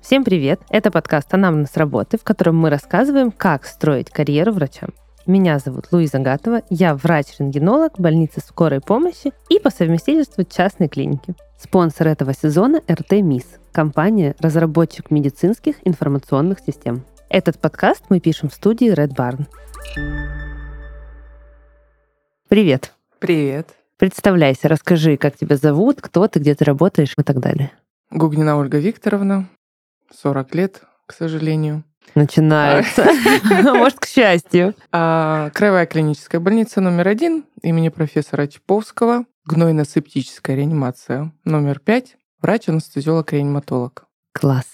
Всем привет! Это подкаст «Анамнез работы», в котором мы рассказываем, как строить карьеру врачам. Меня зовут Луиза Гатова, я врач-рентгенолог больницы скорой помощи и по совместительству частной клиники. Спонсор этого сезона – РТ МИС, компания разработчик медицинских информационных систем. Этот подкаст мы пишем в студии Red Barn. Привет. Привет. Представляйся, расскажи, как тебя зовут, кто ты, где ты работаешь и так далее. Гугнина Ольга Викторовна, 40 лет, к сожалению. Начинается. Может, к счастью. А, Краевая клиническая больница номер один имени профессора Чаповского. Гнойно-септическая реанимация номер пять. Врач-анестезиолог-реаниматолог. Класс.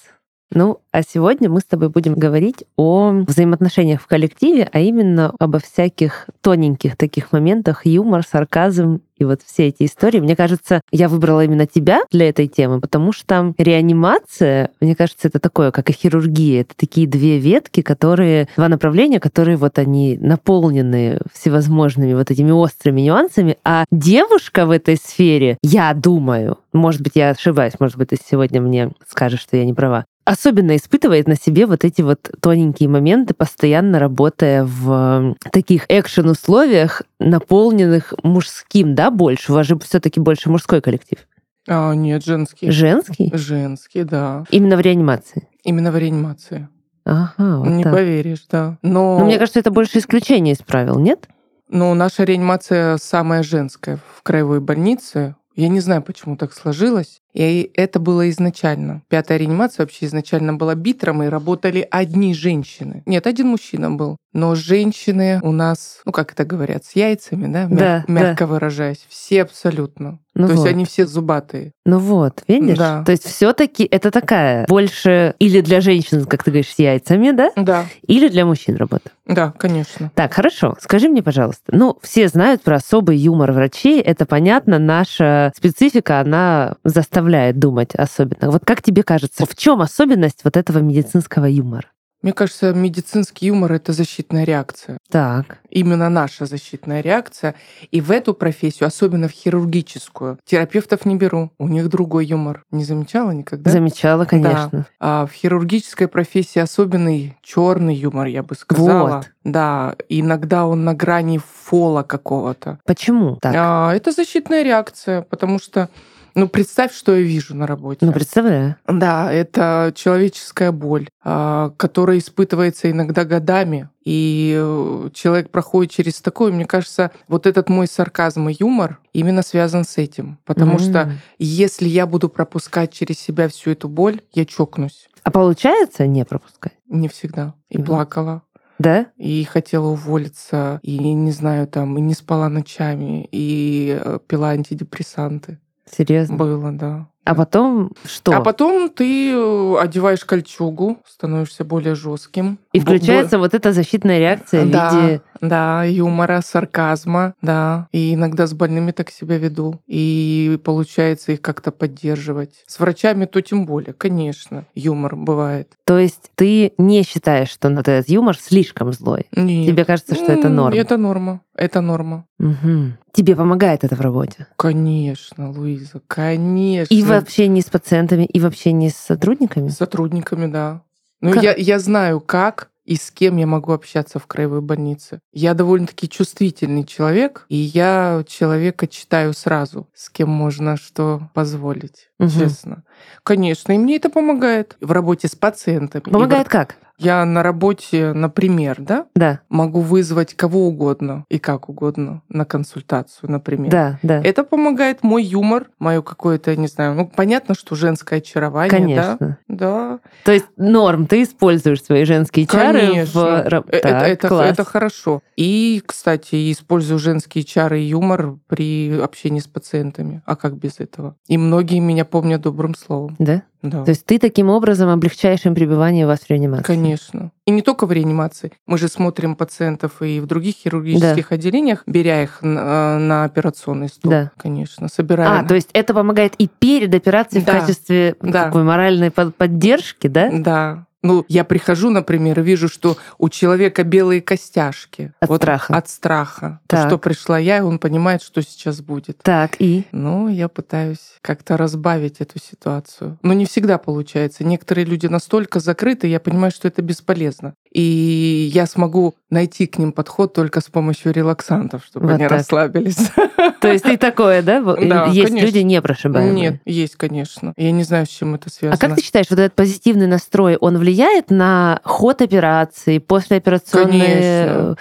Ну, а сегодня мы с тобой будем говорить о взаимоотношениях в коллективе, а именно обо всяких тоненьких таких моментах, юмор, сарказм и вот все эти истории. Мне кажется, я выбрала именно тебя для этой темы, потому что реанимация, мне кажется, это такое, как и хирургия. Это такие две ветки, которые, два направления, которые вот они наполнены всевозможными вот этими острыми нюансами. А девушка в этой сфере, я думаю, может быть, я ошибаюсь, может быть, ты сегодня мне скажешь, что я не права, особенно испытывает на себе вот эти вот тоненькие моменты, постоянно работая в таких экшен-условиях, наполненных мужским, да, больше? У вас же все-таки больше мужской коллектив. А, нет, женский. Женский? Женский, да. Именно в реанимации? Именно в реанимации. Ага, вот Не так. поверишь, да. Но... Но мне кажется, это больше исключение из правил, нет? Но наша реанимация самая женская в краевой больнице. Я не знаю, почему так сложилось. И это было изначально. Пятая реанимация вообще изначально была битром, и работали одни женщины. Нет, один мужчина был. Но женщины у нас, ну как это говорят, с яйцами, да, Мяг- Да, мягко выражаясь, все абсолютно. Ну То вот. есть они все зубатые. Ну вот, видишь? Да. То есть все-таки это такая больше или для женщин, как ты говоришь, с яйцами, да? Да, Или для мужчин работа. да, конечно. Так, хорошо. Скажи мне, пожалуйста. Ну, все знают про особый юмор врачей. Это понятно. Наша специфика, она заставляет думать особенно. Вот как тебе кажется, в чем особенность вот этого медицинского юмора? Мне кажется, медицинский юмор — это защитная реакция. Так. Именно наша защитная реакция. И в эту профессию, особенно в хирургическую, терапевтов не беру. У них другой юмор. Не замечала никогда? Замечала, конечно. А в хирургической профессии особенный черный юмор, я бы сказала. Вот. Да, иногда он на грани фола какого-то. Почему так? А, это защитная реакция, потому что, ну, представь, что я вижу на работе. Ну, представляю. Да, это человеческая боль, а, которая испытывается иногда годами. И э, человек проходит через такое, мне кажется, вот этот мой сарказм и юмор именно связан с этим. Потому что М. если я буду пропускать через себя всю эту боль, я чокнусь. А получается не пропускать? Не всегда. И Мгм. плакала, Да? и хотела уволиться, и не знаю, там, и не спала ночами, и э, пила антидепрессанты. Серьезно? Было, да. А потом что? А потом ты э, одеваешь кольчугу, становишься более жестким. И включается вот эта защитная реакция в да, виде... да, юмора, сарказма, да. И иногда с больными так себя веду. И получается их как-то поддерживать. С врачами то тем более, конечно, юмор бывает. То есть ты не считаешь, что вот этот юмор слишком злой? Нет. Тебе кажется, что это норма? Это норма. Это норма. Мгм. Тебе помогает это в работе? Конечно, Луиза, конечно. И в общении с пациентами, и в общении с сотрудниками? С сотрудниками, да. Ну, Как- я, я знаю, как и с кем я могу общаться в краевой больнице. Я довольно-таки чувствительный человек, и я человека читаю сразу, с кем можно что позволить, Мгм. честно. Конечно, и мне это помогает в работе с пациентами. И Помогает как? Я на работе, например, да, Да, могу вызвать кого угодно и как угодно на консультацию, например. да, да. Это помогает мой юмор, мое какое-то, не знаю, ну, понятно, что женское очарование, Конечно. да? Да. То есть норм, ты используешь свои женские чары Конечно. в... Э, Так, это, это, класс. это хорошо. И, кстати, использую женские чары и юмор при общении с пациентами. А как без этого? И многие меня помнят добрым словом. Да? Да. То есть ты таким образом облегчаешь им пребывание у вас в реанимации? Конечно. И не только в реанимации. Мы же смотрим пациентов и в других хирургических отделениях, беря их на, на операционный стол. Да. Конечно. Собираем. А, то есть это помогает и перед операцией Да. в качестве Да. такой моральной под- поддержки, да? Да. Ну, я прихожу, например, и вижу, что у человека белые костяшки. От вот страха. От страха. Так. Что пришла я, и он понимает, что сейчас будет. Так, и? Ну, я пытаюсь как-то разбавить эту ситуацию. Но не всегда получается. Некоторые люди настолько закрыты, я понимаю, что это бесполезно. И я смогу найти к ним подход только с помощью релаксантов, чтобы Вот они так. расслабились. То есть и такое, да? Да, Есть конечно. люди непрошибаемые. Нет, есть, конечно. Я не знаю, с чем это А связано. как ты считаешь, вот этот позитивный настрой, он влияет на ход операции, послеоперационное Конечно.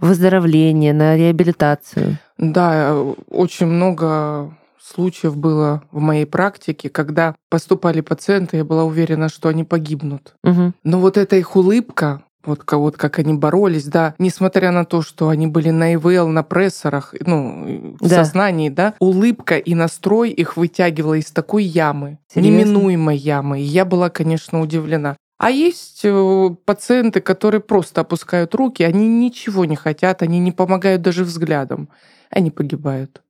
выздоровление, на реабилитацию? Да, очень много случаев было в моей практике, когда поступали пациенты, я была уверена, что они погибнут. Мгм. Но вот эта их улыбка, вот как, вот как они боролись, да, несмотря на то, что они были на ИВЛ, на прессорах, ну, в Да. сознании, да, улыбка и настрой их вытягивала из такой ямы, Серьезно? неминуемой ямы. И я была, конечно, удивлена. А есть э, пациенты, которые просто опускают руки, они ничего не хотят, они не помогают даже взглядом. Они погибают.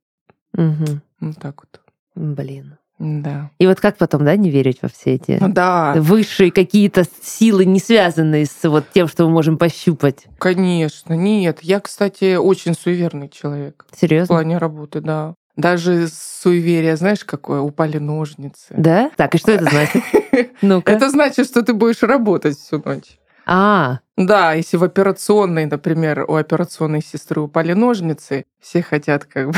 Мгм. Вот так вот. Блин. Да. И вот как потом, да, не верить во все эти Да, высшие какие-то силы, не связанные с вот тем, что мы можем пощупать? конечно. Нет, я, кстати, очень суеверный человек. В Серьезно? плане работы, да. Даже суеверие, знаешь, какое? Упали ножницы. Да? Так, и что это значит? Ну-ка. Это значит, что ты будешь работать всю ночь. А, Да, если в операционной, например, у операционной сестры упали ножницы, все хотят как бы...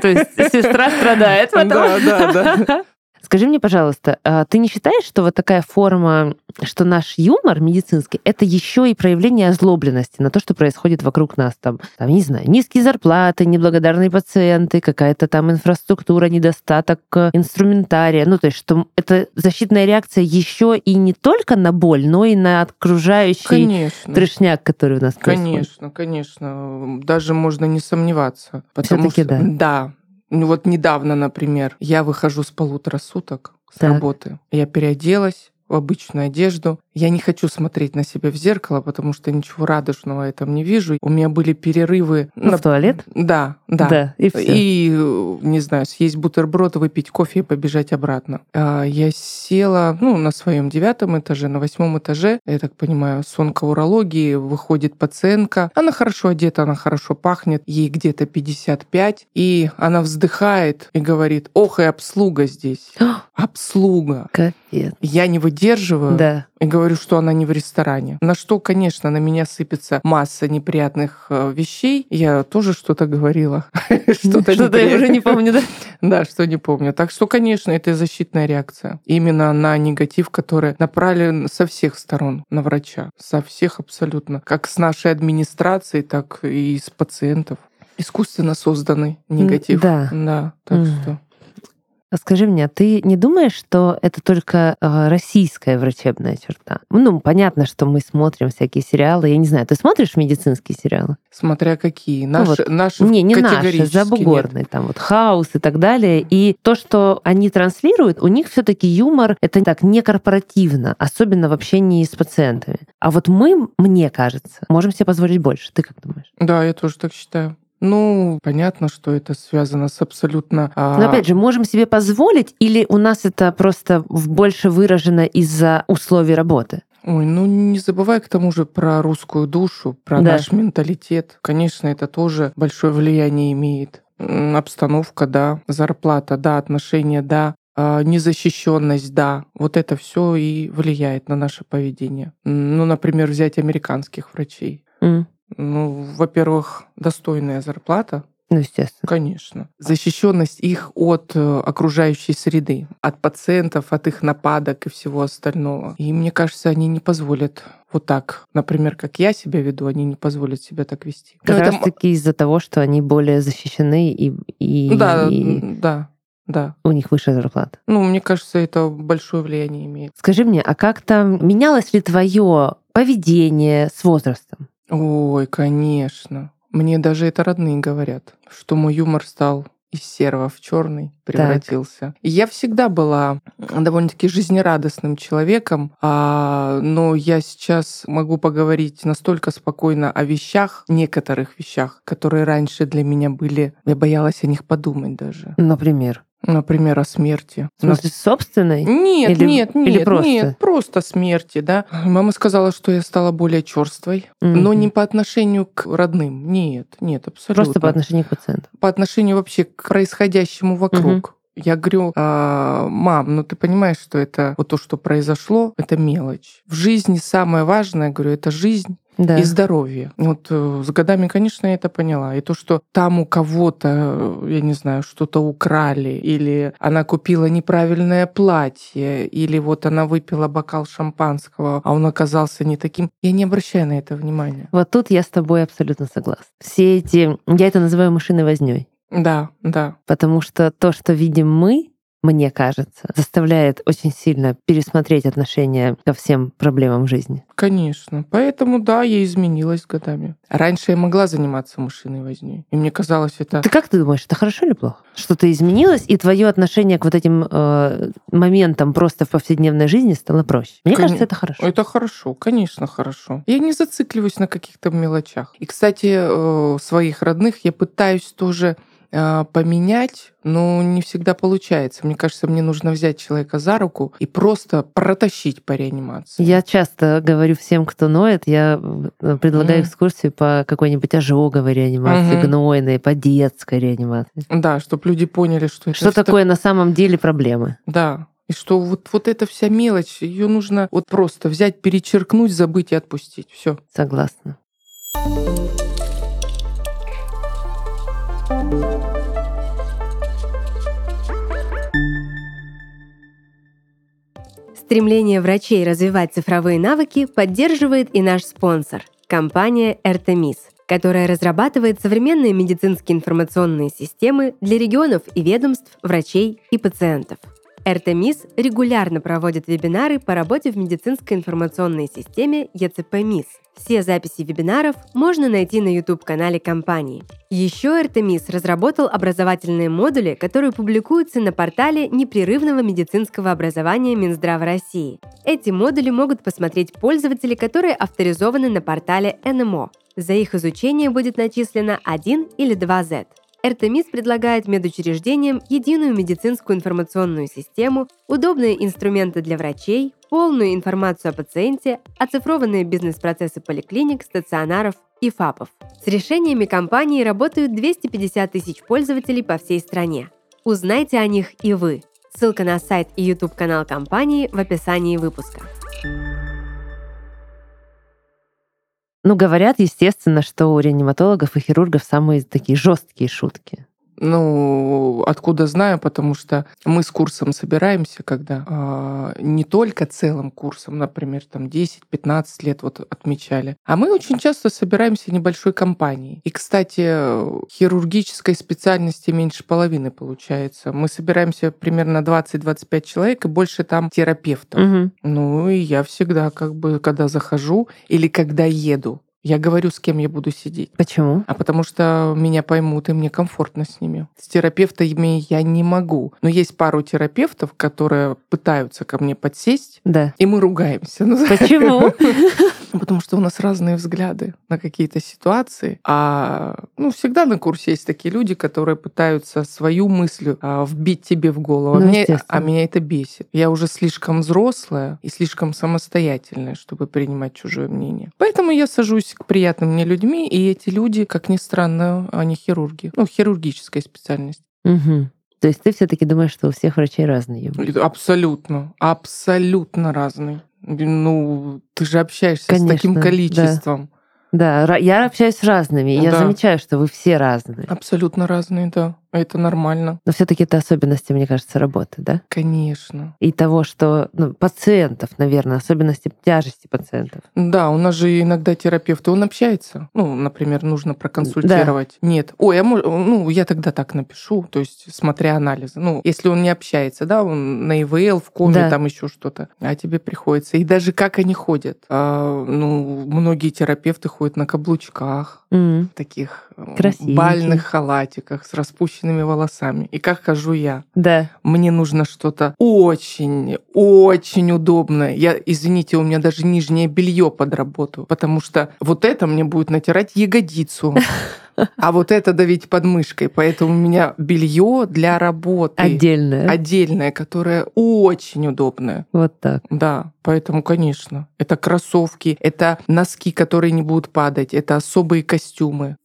то есть сестра страдает потом. Да, да, да. Скажи мне, пожалуйста, а ты не считаешь, что вот такая форма, что наш юмор медицинский, это еще и проявление озлобленности на то, что происходит вокруг нас? Там, там не знаю, низкие зарплаты, неблагодарные пациенты, какая-то там инфраструктура, недостаток э, инструментария. Ну, то есть, что это защитная реакция еще и не только на боль, но и на окружающий Конечно. трешняк, который у нас происходит. Конечно, конечно. Даже можно не сомневаться. Что, да. Да. Ну вот недавно, например, я выхожу с полутора суток с Так. работы. Я переоделась в обычную одежду. Я не хочу смотреть на себя в зеркало, потому что ничего радужного в этом не вижу. У меня были перерывы. Ну, в туалет? Да, да. Да, и всё. И, не знаю, съесть бутерброд, выпить кофе и побежать обратно. А, Я села, ну, на своем девятом этаже, на восьмом этаже, я так понимаю, с онкоурологии выходит пациентка. Она хорошо одета, она хорошо пахнет, ей где-то 55, и она вздыхает и говорит, ох, и обслуга здесь. Обслуга. Капец. Я не выдерживаю Да. и говорю, что она не в ресторане. На что, конечно, на меня сыпется масса неприятных э, вещей. Я тоже что-то говорила. Что-то я уже не помню, да? Да, что не помню. Так что, конечно, это защитная реакция. Именно на негатив, который направлен со всех сторон на врача. Со всех абсолютно. Как с нашей администрации, так и с пациентов. Искусственно созданный негатив. да. Да, так что... Скажи мне, а ты не думаешь, что это только э, российская врачебная черта? Ну, понятно, что мы смотрим всякие сериалы. Я не знаю, ты смотришь медицинские сериалы? Смотря какие. Ну Наши, вот, наши не, не наши, категорически нет. забугорные, там вот хаос и так далее. И то, что они транслируют, у них все таки юмор — это так не корпоративно, особенно в общении с пациентами. А вот мы, мне кажется, можем себе позволить больше. Ты как думаешь? Да, я тоже так считаю. Ну, понятно, что это связано с абсолютно... а, Но опять же, можем себе позволить, или у нас это просто больше выражено из-за условий работы? Ой, ну не забывай к тому же про русскую душу, про Да. наш менталитет. Конечно, это тоже большое влияние имеет. Обстановка, да, зарплата, да, отношения, да, а, незащищенность, да. Вот это все и влияет на наше поведение. Ну, например, взять американских врачей. М, Ну, во-первых, достойная зарплата, Ну, естественно. Конечно. Защищенность их от э, окружающей среды, от пациентов, от их нападок и всего остального. И мне кажется, они не позволят вот так, например, как я себя веду, они не позволят себя так вести. Как это раз таки из-за того, что они более защищены и, и Да, да, да. у них высшая зарплата. Ну, мне кажется, это большое влияние имеет. Скажи мне, а как-то менялось ли твое поведение с возрастом? Ой, конечно. Мне даже это родные говорят, что мой юмор стал из серого в черный превратился. И Я всегда была довольно-таки жизнерадостным человеком, а, но я сейчас могу поговорить настолько спокойно о вещах, некоторых вещах, которые раньше для меня были, я боялась о них подумать даже. Например. Например, о смерти. В смысле, собственной? Нет, Или- нет, или нет, просто? нет, просто смерти, да. Мама сказала, что я стала более черствой, но Мгм. не по отношению к родным. Нет, нет, абсолютно. Просто по отношению к пациенту. по отношению вообще к происходящему вокруг. Я говорю, «А, мам, ну ты понимаешь, что это вот то, что произошло, это мелочь. В жизни самое важное, говорю, это жизнь Да. и здоровье. Вот э, с годами, конечно, я это поняла. И то, что там у кого-то, э, я не знаю, что-то украли, или она купила неправильное платье, или вот она выпила бокал шампанского, а он оказался не таким, я не обращаю на это внимания. Вот тут я с тобой абсолютно согласна. Все эти, я это называю мышиной вознёй, Да, да. потому что то, что видим мы, мне кажется, заставляет очень сильно пересмотреть отношение ко всем проблемам жизни. Конечно. Поэтому, да, я изменилась годами. Раньше я могла заниматься мышиной возней. И мне казалось, это... Ты как ты думаешь, это хорошо или плохо? Что-то изменилось, и твое отношение к вот этим э, моментам просто в повседневной жизни стало проще. Мне Кон- кажется, это хорошо. Это хорошо, конечно, хорошо. Я не зацикливаюсь на каких-то мелочах. И, кстати, э, своих родных я пытаюсь тоже поменять, но не всегда получается. Мне кажется, мне нужно взять человека за руку и просто протащить по реанимации. Я часто говорю всем, кто ноет, я э, предлагаю Мгм. экскурсию по какой-нибудь ожоговой реанимации, Мгм. гнойной, по детской реанимации. Да, чтобы люди поняли, что это Что такое на самом деле проблемы? Да. И что вот, вот эта вся мелочь, ее нужно вот просто взять, перечеркнуть, забыть и отпустить. Все. Согласна. Стремление врачей развивать цифровые навыки поддерживает и наш спонсор – компания Эртемис, которая разрабатывает современные медицинские информационные системы для регионов и ведомств, врачей и пациентов. Эртемис регулярно проводит вебинары по работе в медицинской информационной системе ЕЦП-МИС. Все записи вебинаров можно найти на YouTube-канале компании. Еще Эртемис разработал образовательные модули, которые публикуются на портале непрерывного медицинского образования Минздрава России. Эти модули могут посмотреть пользователи, которые авторизованы на портале НМО. За их изучение будет начислено 1 или 2 Z. Эртемис предлагает медучреждениям единую медицинскую информационную систему, удобные инструменты для врачей, полную информацию о пациенте, оцифрованные бизнес-процессы поликлиник, стационаров и ФАПов. С решениями компании работают 250 тысяч пользователей по всей стране. Узнайте о них и вы. Ссылка на сайт и YouTube-канал компании в описании выпуска. Ну, говорят, естественно, что у реаниматологов и хирургов самые такие жесткие шутки. Ну, откуда знаю, потому что мы с курсом собираемся, когда а, не только целым курсом, например, там 10-15 лет вот отмечали, а мы очень часто собираемся небольшой компанией. И, кстати, хирургической специальности меньше половины получается. Мы собираемся примерно 20-25 человек, и больше там терапевтов. Мгм. Ну, и я всегда как бы, когда захожу или когда еду, я говорю, с кем я буду сидеть. Почему? А потому что меня поймут, и мне комфортно с ними. С терапевтами я не могу. Но есть пару терапевтов, которые пытаются ко мне подсесть, Да. и мы ругаемся. Ну, Почему? Потому что у нас разные взгляды на какие-то ситуации. А ну, всегда на курсе есть такие люди, которые пытаются свою мысль а, вбить тебе в голову. А Ну, меня- а меня это бесит. Я уже слишком взрослая и слишком самостоятельная, чтобы принимать чужое мнение. Поэтому я сажусь к приятным мне людьми, и эти люди, как ни странно, они хирурги. Ну, хирургическая специальность. Мгм. То есть ты все-таки думаешь, что у всех врачей? И Абсолютно, абсолютно разный. Ну, ты же общаешься с таким Конечно, да. количеством. Да, ра- я общаюсь с разными, и я Да. замечаю, что вы все разные. Абсолютно разные, да. Это нормально. Но все-таки это особенности, мне кажется, работы, да? Конечно. И того, что ну, пациентов, наверное, особенности тяжести пациентов. Да, у нас же иногда терапевты, он общается. Ну, например, нужно проконсультировать. Нет. Ой, а мож- ну, я тогда так напишу, то есть смотря анализы. Ну, если он не общается, да, он на ИВЛ, в коме, Да. там еще что-то, а тебе приходится. И даже как они ходят. А, ну, многие терапевты ходят на каблучках, М, таких Красивенькие. бальных халатиках с распущенными волосами. И как хожу я? Да. Мне нужно что-то очень, очень удобное. Я, извините, у меня даже нижнее белье под работу, потому что вот это мне будет натирать ягодицу. А вот это давить подмышкой. Поэтому у меня белье для работы. Отдельное. Отдельное, которое очень удобное. Вот так. Да, поэтому, конечно. Это кроссовки, это носки, которые не будут падать, это особые костюмы.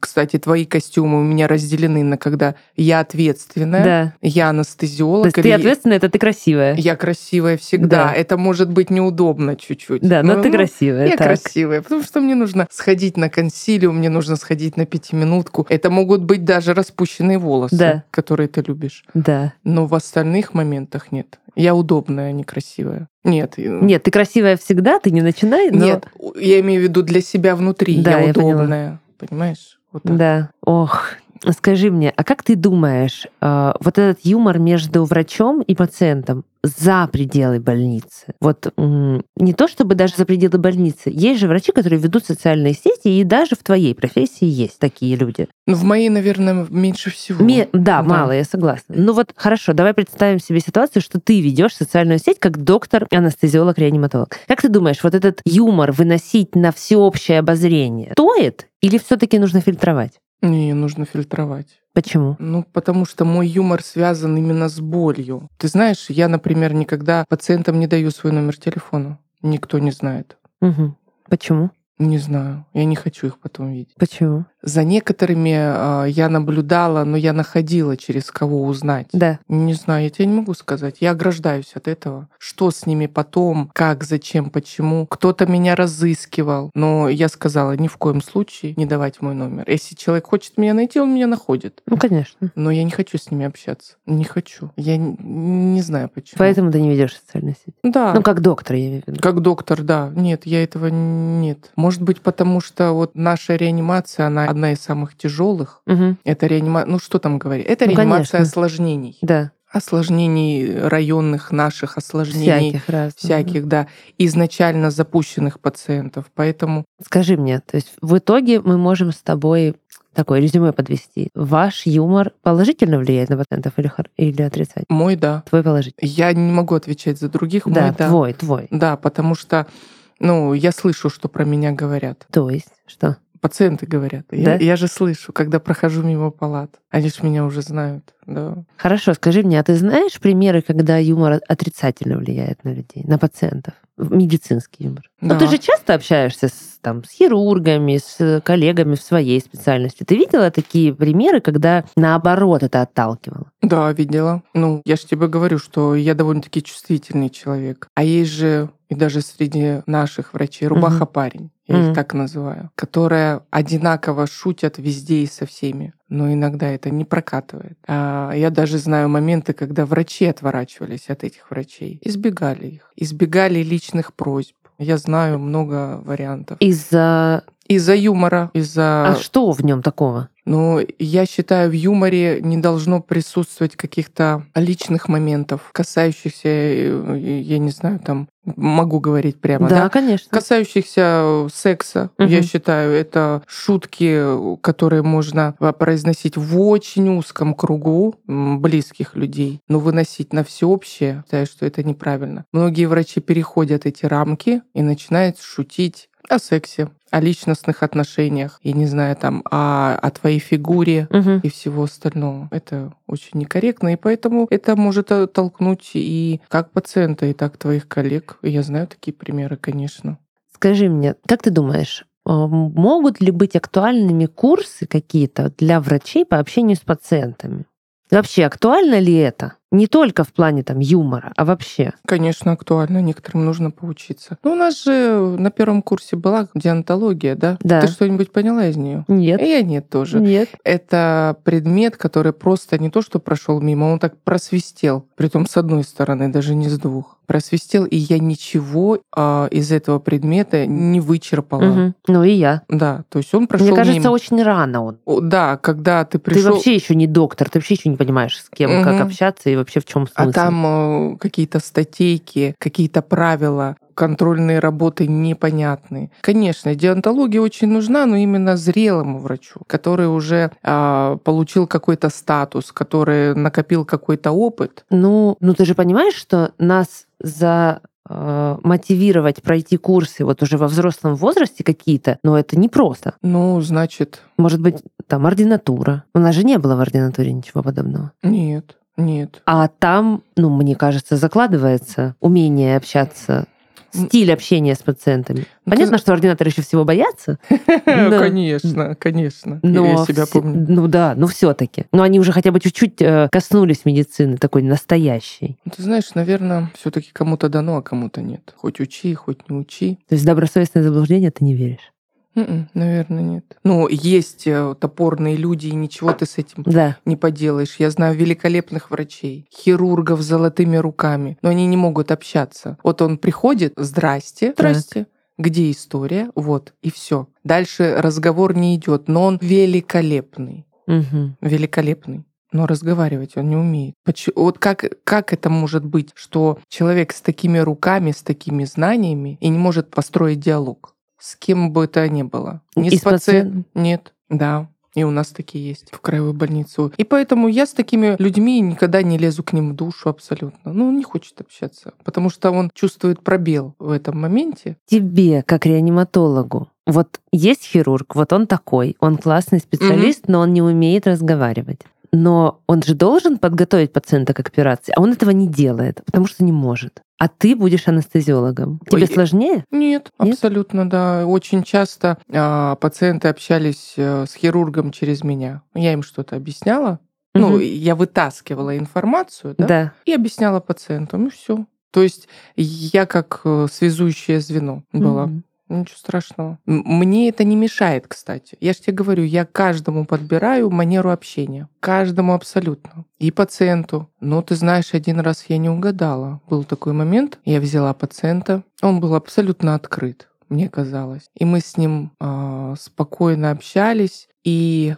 Кстати, твои костюмы у меня разделены на когда я ответственная, Да. я То анестезиолог. есть ты ответственная, это ты красивая. Я красивая всегда. Да. Это может быть неудобно чуть-чуть. Да, но Ну, ты ну, красивая. Я так. красивая, потому что мне нужно сходить на консилиум, мне нужно сходить на пятиминутку. Это могут быть даже распущенные волосы, Да. которые ты любишь. Да. Но в остальных моментах нет. Я удобная, а не красивая. Нет. и- Нет, ты красивая всегда, ты не начинай. но- Нет, я имею в виду для себя внутри. Да, я я поняла. удобная. Понимаешь? Вот так. Да. Ох, скажи мне, а как ты думаешь, э, вот этот юмор между врачом и пациентом за пределы больницы? Вот не то чтобы даже за пределы больницы. Есть же врачи, которые ведут социальные сети, и даже в твоей профессии есть такие люди. Ну, в моей, наверное, меньше всего. Ме- да, Да. мало, я согласна. Ну вот хорошо, давай представим себе ситуацию, что ты ведешь социальную сеть как доктор, анестезиолог, реаниматолог. Как ты думаешь, вот этот юмор выносить на всеобщее обозрение стоит или все-таки нужно фильтровать? Не, нужно фильтровать. Почему? Ну, потому что мой юмор связан именно с болью. Ты знаешь, я, например, никогда пациентам не даю свой номер телефона. Никто не знает. Мгм. Почему? Не знаю. Я не хочу их потом видеть. Почему? За некоторыми а, я наблюдала, но я находила, через кого узнать. Да. Не знаю, я тебе не могу сказать. Я ограждаюсь от этого. Что с ними потом, как, зачем, почему. Кто-то меня разыскивал, но я сказала, ни в коем случае не давать мой номер. Если человек хочет меня найти, он меня находит. Ну, конечно. Но я не хочу с ними общаться. Не хочу. Я н- не знаю почему. Поэтому ты не ведешь социальную сеть. Да. Ну, как доктор, я имею в виду. Как доктор, да. Нет, я этого нет. Может быть, потому что вот наша реанимация, она одна из самых тяжелых. Мгм. Это реанимация, ну что там говорить? Это Ну, реанимация конечно. осложнений. Да. Осложнений районных наших, осложнений Всяких разных. всяких, да, изначально запущенных пациентов. Поэтому Скажи мне, то есть в итоге мы можем с тобой такое резюме подвести. Ваш юмор положительно влияет на пациентов или, или отрицательно? мой да. Твой положительный. Я не могу отвечать за других, Да, мой да. твой, твой. Да, потому что, ну, я слышу, что про меня говорят. То есть, что? Пациенты говорят. Да? Я, я же слышу, когда прохожу мимо палат. Они же меня уже знают. Да. Хорошо, скажи мне, а ты знаешь примеры, когда юмор отрицательно влияет на людей, на пациентов? Медицинский юмор. Ну, Да. ты же часто общаешься с, там, с хирургами, с коллегами в своей специальности. Ты видела такие примеры, когда наоборот это отталкивало? Да, видела. Ну, я же тебе говорю, что я довольно-таки чувствительный человек. А есть же и даже среди наших врачей рубаха-парень, я их так называю, которые одинаково шутят везде и со всеми. Но иногда это не прокатывает. А я даже знаю моменты, когда врачи отворачивались от этих врачей, избегали их, избегали личных просьб. Я знаю много вариантов. Из-за... Из-за юмора, из-за... А что в нем такого? Но я считаю, в юморе не должно присутствовать каких-то личных моментов, касающихся, э, я не знаю, там, могу говорить прямо, да, да? конечно. Касающихся секса, Мгм. я считаю, это шутки, которые можно а, произносить в очень узком кругу близких людей, но выносить на всеобщее, считаю, что это неправильно. Многие врачи переходят эти рамки и начинают шутить о сексе, о личностных отношениях, я не знаю, там, о, о твоей фигуре Мгм. и всего остального. Это очень некорректно, и поэтому это может оттолкнуть и как пациента, и так твоих коллег. Я знаю такие примеры, конечно. Скажи мне, как ты думаешь, а, могут ли быть актуальными курсы какие-то для врачей по общению с пациентами? Вообще, актуально ли это? Не только в плане там юмора, а вообще. Конечно, актуально, некоторым нужно поучиться. Ну, у нас же на первом курсе была диантология, да? Да. Ты что-нибудь поняла из нее? Нет. И я нет тоже. Нет. Это предмет, который просто не то, что прошел мимо, он так просвистел. Притом с одной стороны, даже не с двух. Просвистел, и я ничего а, из этого предмета не вычерпала. Мгм. Ну и я. Да, то есть он прошел Мне кажется, мимо. очень рано он. О, Да, когда ты Ты пришел. вообще еще не доктор, ты вообще еще не понимаешь, с кем, как Мгм. общаться и вообще в чем смысл. А там э, какие-то статейки, какие-то правила, контрольные работы непонятные. Конечно, диантология очень нужна, но именно зрелому врачу, который уже а, получил какой-то статус, который накопил какой-то опыт. Ну, ну ты же понимаешь, что нас за э, мотивировать пройти курсы вот уже во взрослом возрасте какие-то, но это непросто. Ну, значит, Может быть, там ординатура. У нас же не было в ординатуре ничего подобного. нет, нет. А там, ну, мне кажется, закладывается умение общаться, стиль общения с пациентами. Ну, Понятно, что ординаторы еще всего боятся. Конечно, конечно. но Я себя помню. Ну да, но все-таки. Но они уже хотя бы чуть-чуть э, коснулись медицины такой настоящей. Ну, Ты знаешь, наверное, все-таки кому-то дано, а кому-то нет. Хоть учи, хоть не учи. То есть добросовестное заблуждение ты не веришь. М-м, наверное, нет. Ну, есть э, топорные люди, и ничего ты с этим Да. не поделаешь. Я знаю великолепных врачей, хирургов с золотыми руками, но они не могут общаться. Вот он приходит, здрасте, здрасте. Где история? Вот, и все. Дальше разговор не идет, но он великолепный. Мгм. великолепный. Но разговаривать он не умеет. Почему? Вот как, как это может быть, что человек с такими руками, с такими знаниями и не может построить диалог? С кем бы это ни было. Не И с пациентом. Нет, да. И у нас такие есть в краевую больницу. И поэтому я с такими людьми никогда не лезу к ним в душу абсолютно. Ну, он не хочет общаться, потому что он чувствует пробел в этом моменте. Тебе, как реаниматологу, вот есть хирург, вот он такой, он классный специалист, но он не умеет разговаривать. Но он же должен подготовить пациента к операции, а он этого не делает, потому что не может. А ты будешь анестезиологом. Тебе Ой, сложнее? Нет, Нет? абсолютно, да. Очень часто а, пациенты общались э, с хирургом через меня. Я им что-то объясняла. Ну, Мгм. я вытаскивала информацию, да, да. и объясняла пациентам, и все. То есть я как э, связующее звено была. Мгм. Ничего страшного. Мне это не мешает, кстати. Я же тебе говорю, я каждому подбираю манеру общения. Каждому абсолютно. И пациенту. Но ты знаешь, один раз я не угадала. Был такой момент, я взяла пациента, он был абсолютно открыт, мне казалось. И мы с ним а, спокойно общались, и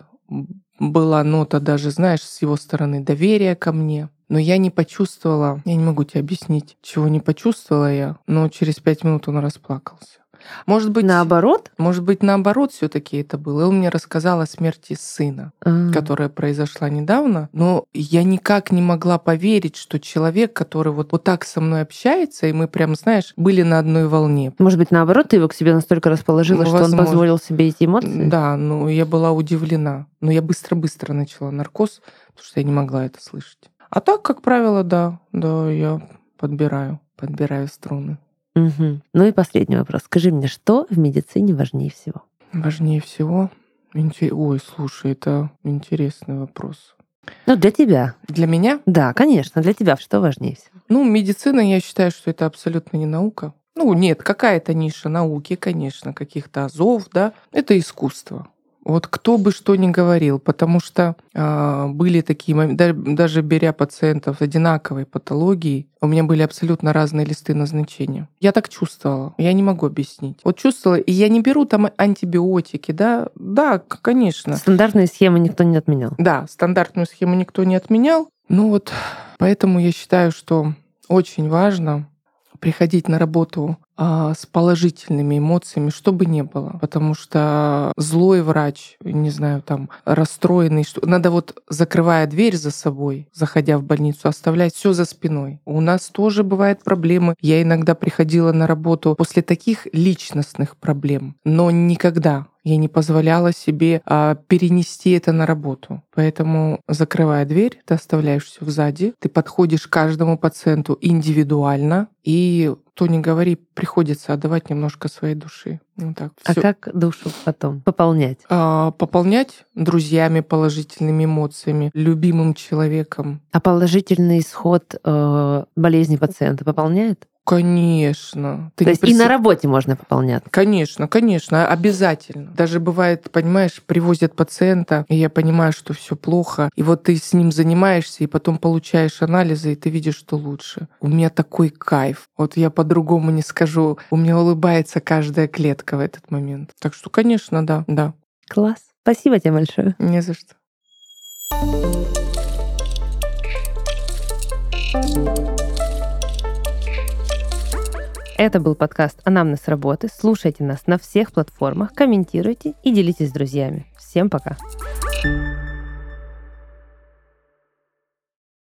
была нота даже, знаешь, с его стороны доверия ко мне. Но я не почувствовала, я не могу тебе объяснить, чего не почувствовала я, но через пять минут он расплакался. Может быть, Наоборот? может быть, наоборот, все-таки это было. И он мне рассказал о смерти сына, А. которая произошла недавно. Но я никак не могла поверить, что человек, который вот, вот так со мной общается, и мы прям, знаешь, были на одной волне. Может быть, наоборот, ты его к себе настолько расположила, Ну, что он возможно. позволил себе эти эмоции? Да, ну я была удивлена. Но я быстро-быстро начала наркоз, потому что я не могла это слышать. А так, как правило, да, да, я подбираю, подбираю струны. Мгм. Ну и последний вопрос. Скажи мне, что в медицине важнее всего? Важнее всего... инте- Ой, слушай, это интересный вопрос. Ну, для тебя. Для меня Да, конечно, для тебя что важнее всего? Ну, медицина, я считаю, что это абсолютно не наука. Ну, нет, какая-то ниша науки, конечно, каких-то азов, да. Это искусство. Вот кто бы что ни говорил, потому что а, были такие моменты, даже беря пациентов с одинаковой патологией, у меня были абсолютно разные листы назначения. Я так чувствовала, я не могу объяснить. Вот чувствовала, и я не беру там антибиотики, да, да, конечно. Стандартные схемы никто не отменял. Да, стандартную схему никто не отменял. Ну вот, поэтому я считаю, что очень важно приходить на работу с положительными эмоциями, что бы ни было. Потому что злой врач, не знаю, там, расстроенный, что надо вот, закрывая дверь за собой, заходя в больницу, оставлять все за спиной. У нас тоже бывают проблемы. Я иногда приходила на работу после таких личностных проблем, но никогда я не позволяла себе а, перенести это на работу. Поэтому, закрывая дверь, ты оставляешь все сзади, ты подходишь к каждому пациенту индивидуально, и то не говори, приходится отдавать немножко своей души. Вот так. А Всё. как душу потом пополнять? А, пополнять друзьями, положительными эмоциями, любимым человеком. А положительный исход э, болезни пациента пополняет? Конечно. Ты То есть и представ- на работе можно пополняться. Конечно, конечно, обязательно. Даже бывает, понимаешь, привозят пациента, и я понимаю, что все плохо, и вот ты с ним занимаешься, и потом получаешь анализы, и ты видишь, что лучше. У меня такой кайф. Вот я по-другому не скажу. У меня улыбается каждая клетка в этот момент. Так что, конечно, да, да, Класс. Спасибо тебе большое. не за что. Это был подкаст «Анамнез работы». Слушайте нас на всех платформах, комментируйте и делитесь с друзьями. Всем пока. thank